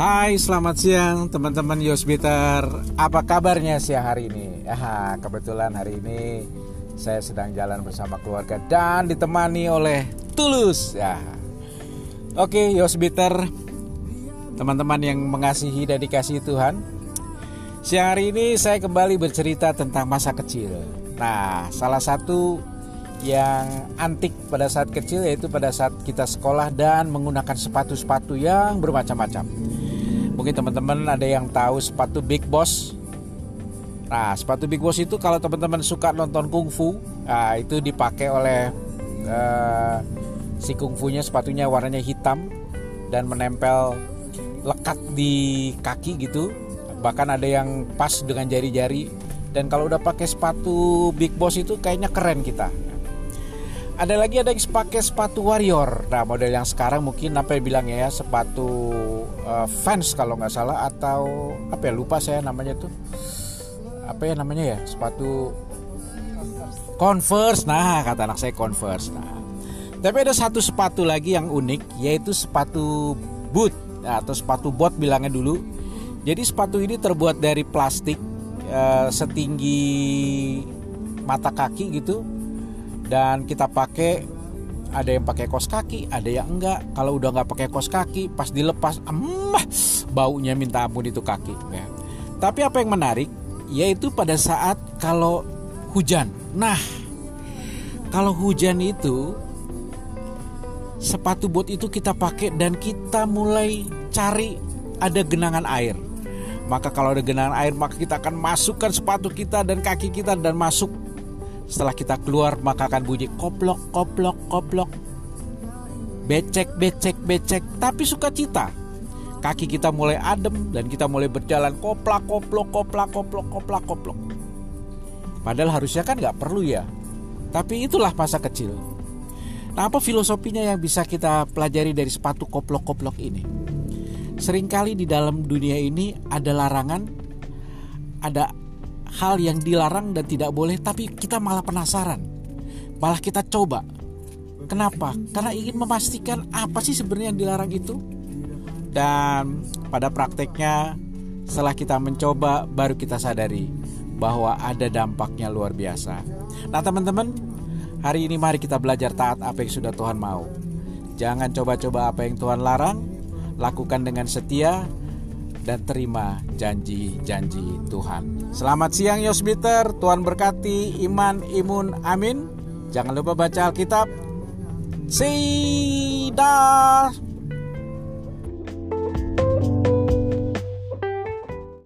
Hai, selamat siang teman-teman Yosbiter. Apa kabarnya siang hari ini? Ah, kebetulan hari ini saya sedang jalan bersama keluarga dan ditemani oleh Tulus. Ya. Oke, Yosbiter, teman-teman yang mengasihi dan dikasihi Tuhan. Siang hari ini saya kembali bercerita tentang masa kecil. Nah, salah satu yang antik pada saat kecil yaitu pada saat kita sekolah dan menggunakan sepatu-sepatu yang bermacam-macam. Mungkin teman-teman ada yang tahu sepatu Big Boss. Nah, sepatu Big Boss itu kalau teman-teman suka nonton kungfu, nah, itu dipakai oleh uh, si kungfunya sepatunya warnanya hitam dan menempel lekat di kaki gitu. Bahkan ada yang pas dengan jari-jari. Dan kalau udah pakai sepatu Big Boss itu kayaknya keren kita ada lagi ada yang pakai sepatu warrior. Nah model yang sekarang mungkin apa yang bilangnya ya sepatu uh, fans kalau nggak salah atau apa ya lupa saya namanya tuh. Apa ya namanya ya sepatu converse. Nah kata anak saya converse. Nah tapi ada satu sepatu lagi yang unik yaitu sepatu boot. Nah, atau sepatu bot bilangnya dulu. Jadi sepatu ini terbuat dari plastik uh, setinggi mata kaki gitu dan kita pakai ada yang pakai kos kaki, ada yang enggak. Kalau udah nggak pakai kos kaki, pas dilepas, emah, baunya minta ampun itu kaki. Ya. Tapi apa yang menarik, yaitu pada saat kalau hujan. Nah, kalau hujan itu sepatu bot itu kita pakai dan kita mulai cari ada genangan air. Maka kalau ada genangan air, maka kita akan masukkan sepatu kita dan kaki kita dan masuk setelah kita keluar maka akan bunyi koplok koplok koplok. Becek becek becek tapi sukacita. Kaki kita mulai adem dan kita mulai berjalan koplak koplok koplak koplok koplak koplok. Padahal harusnya kan nggak perlu ya. Tapi itulah masa kecil. Nah, apa filosofinya yang bisa kita pelajari dari sepatu koplok-koplok ini? Seringkali di dalam dunia ini ada larangan, ada hal yang dilarang dan tidak boleh tapi kita malah penasaran. Malah kita coba. Kenapa? Karena ingin memastikan apa sih sebenarnya yang dilarang itu. Dan pada prakteknya setelah kita mencoba baru kita sadari bahwa ada dampaknya luar biasa. Nah teman-teman hari ini mari kita belajar taat apa yang sudah Tuhan mau. Jangan coba-coba apa yang Tuhan larang. Lakukan dengan setia dan terima janji-janji Tuhan. Selamat siang Yosbiter, Tuhan berkati iman, imun, amin. Jangan lupa baca Alkitab. See